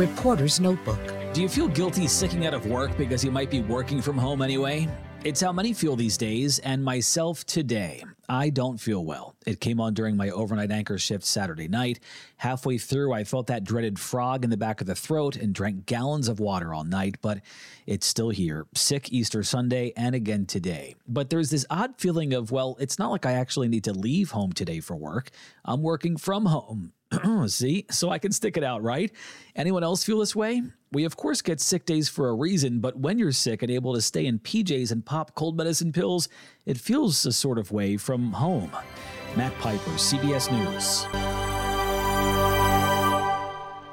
Reporter's Notebook. Do you feel guilty sicking out of work because you might be working from home anyway? It's how many feel these days, and myself today. I don't feel well. It came on during my overnight anchor shift Saturday night. Halfway through, I felt that dreaded frog in the back of the throat and drank gallons of water all night, but it's still here. Sick Easter Sunday and again today. But there's this odd feeling of, well, it's not like I actually need to leave home today for work. I'm working from home. See? So I can stick it out, right? Anyone else feel this way? We, of course, get sick days for a reason, but when you're sick and able to stay in PJs and pop cold medicine pills, it feels a sort of way from home. Matt Pieper, CBS News.